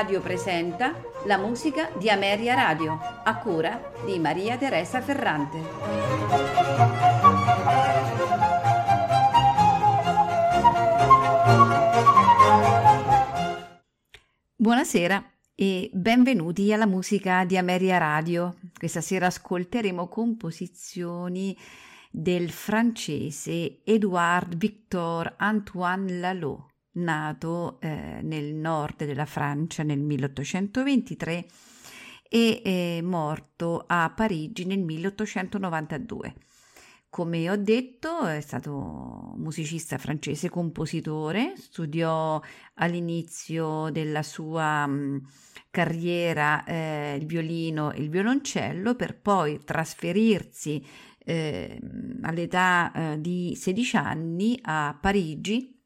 Radio presenta la musica di Ameria Radio, a cura di Maria Teresa Ferrante. Buonasera e benvenuti alla musica di Ameria Radio. Questa sera ascolteremo composizioni del francese Edouard Victor Antoine Lalo nato eh, nel nord della Francia nel 1823 e eh, morto a Parigi nel 1892. Come ho detto, è stato musicista francese, compositore, studiò all'inizio della sua mh, carriera eh, il violino e il violoncello per poi trasferirsi eh, all'età eh, di 16 anni a Parigi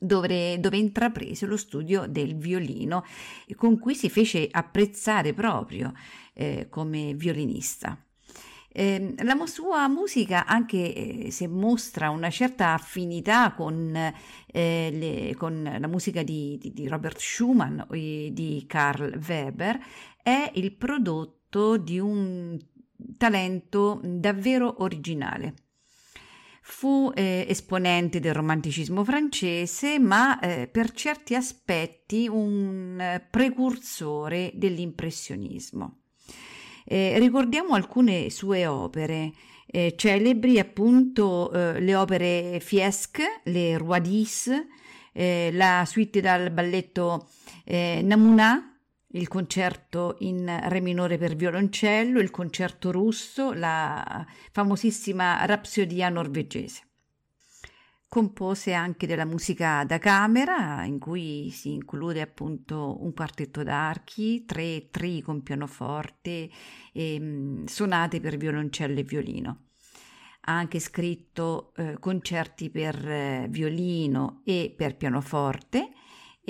dove, dove intraprese lo studio del violino, con cui si fece apprezzare proprio eh, come violinista. Eh, la sua musica, anche eh, se mostra una certa affinità con, eh, le, con la musica di, di, di, Robert Schumann e di Karl Weber, è il prodotto di un talento davvero originale. Fu eh, esponente del romanticismo francese, ma eh, per certi aspetti un eh, precursore dell'impressionismo. Eh, ricordiamo alcune sue opere, eh, celebri appunto eh, le opere Fiesque, le Roi d'Is, la suite dal balletto Namuna, il concerto in re minore per violoncello, il concerto russo, la famosissima rapsodia norvegese. Compose anche della musica da camera, in cui si include appunto un quartetto d'archi, tre tri con pianoforte e mm, sonate per violoncello e violino. Ha anche scritto eh, concerti per eh, violino e per pianoforte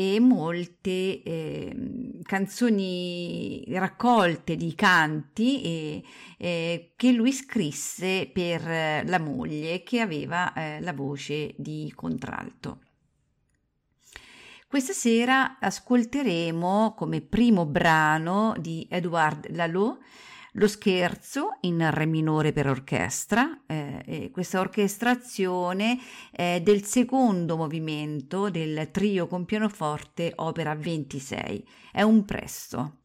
e molte eh, canzoni raccolte di canti eh, eh, che lui scrisse per la moglie che aveva eh, la voce di contralto. Questa sera ascolteremo come primo brano di Edouard Lalo lo scherzo in re minore per orchestra, eh, questa orchestrazione è del secondo movimento del trio con pianoforte opera 26, è un presto.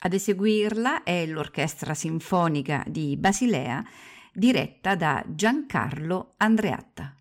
Ad eseguirla è l'Orchestra Sinfonica di Basilea diretta da Giancarlo Andreatta.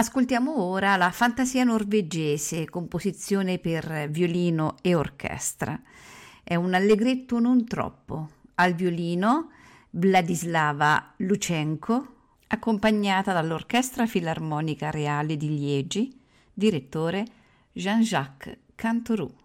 Ascoltiamo ora la Fantasia norvegese, composizione per violino e orchestra. È un allegretto non troppo. Al violino Vladislava Luchenko, accompagnata dall'Orchestra Filarmonica Reale di Liegi, direttore Jean-Jacques Cantorou.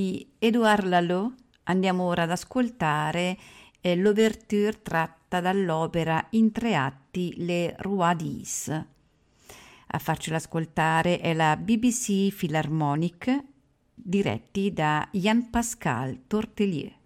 Di Edouard Lalo andiamo ora ad ascoltare eh, l'ouverture tratta dall'opera in tre atti Le Roi d'Is. A farcela ascoltare è la BBC Philharmonic diretti da Jean Pascal Tortelier.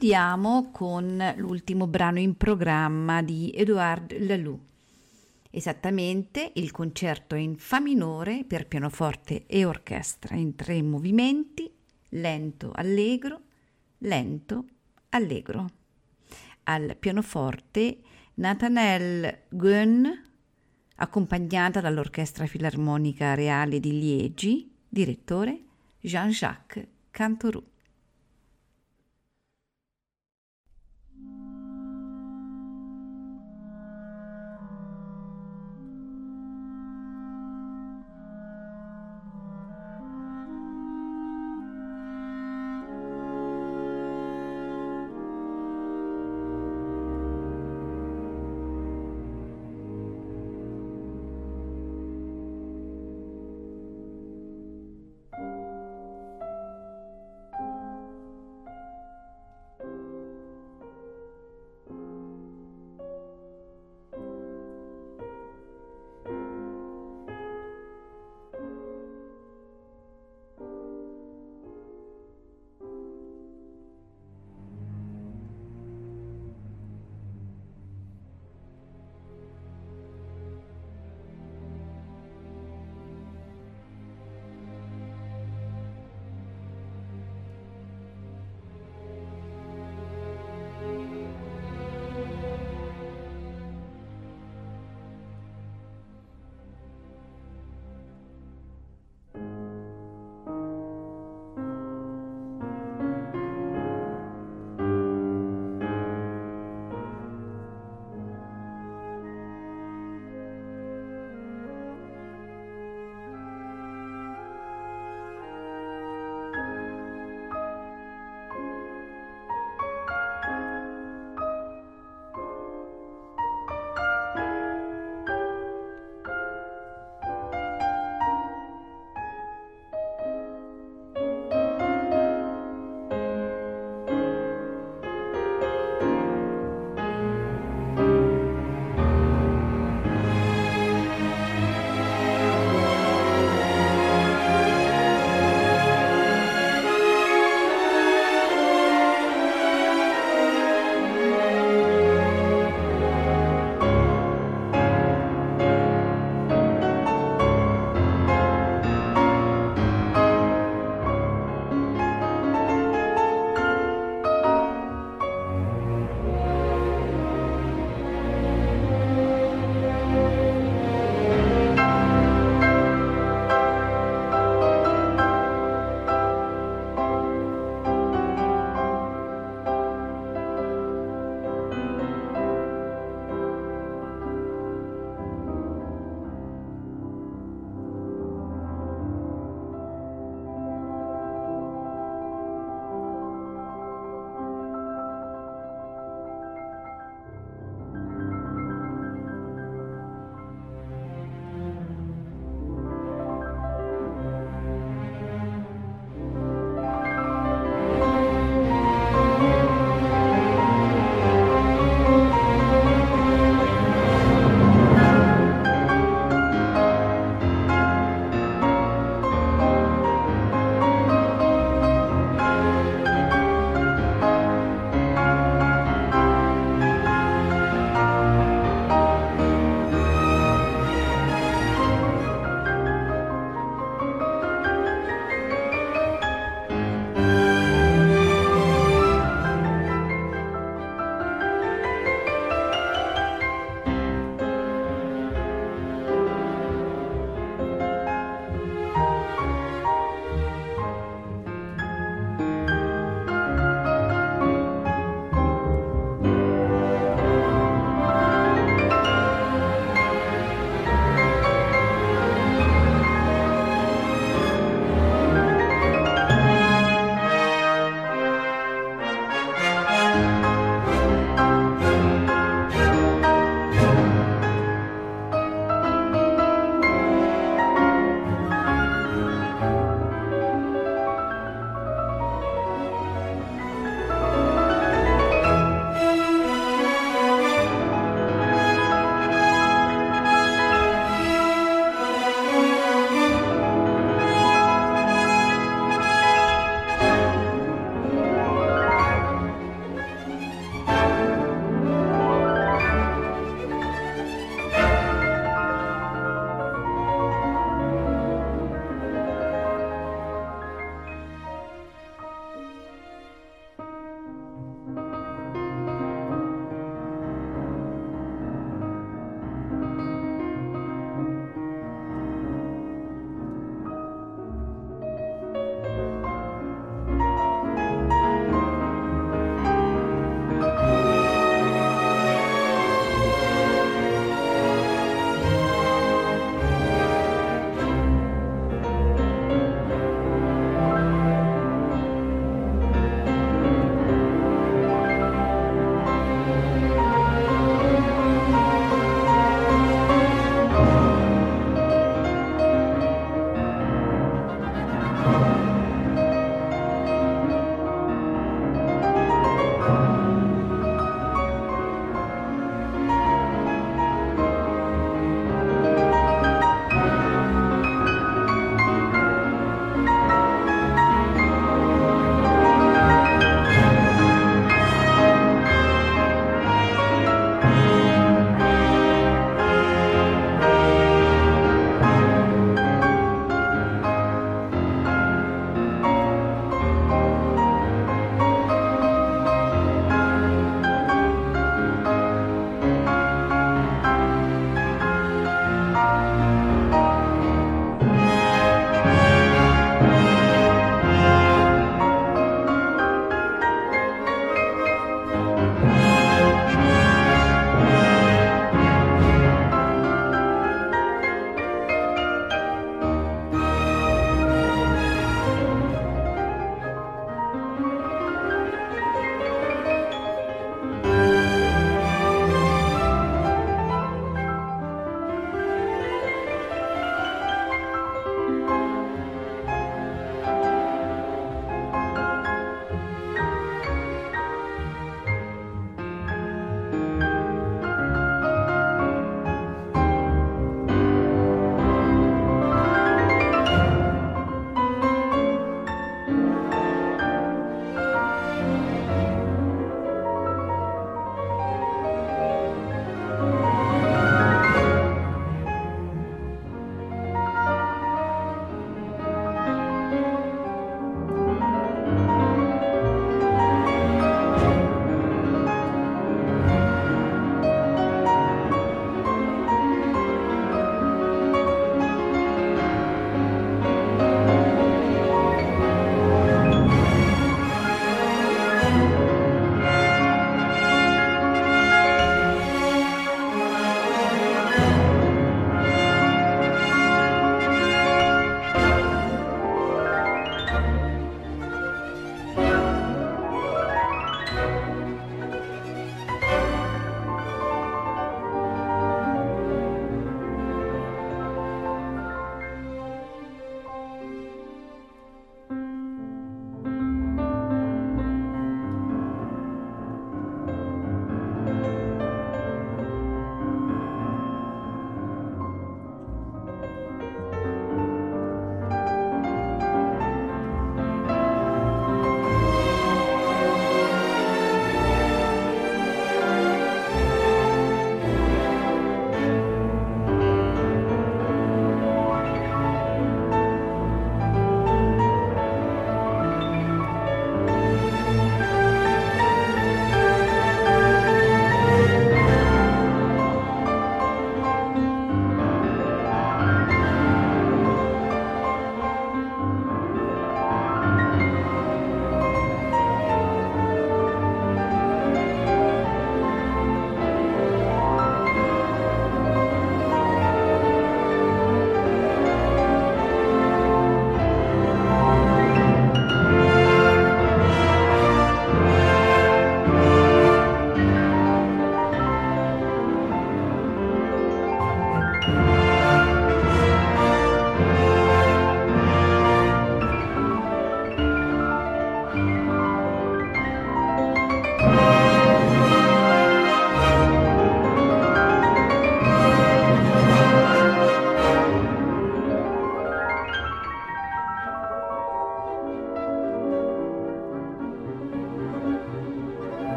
Concludiamo con l'ultimo brano in programma di Edouard Laloux. Esattamente il concerto in Fa minore per pianoforte e orchestra in tre movimenti, lento allegro, lento allegro. Al pianoforte Nathanael Gunn, accompagnata dall'Orchestra Filarmonica Reale di Liegi, direttore Jean-Jacques Cantorou.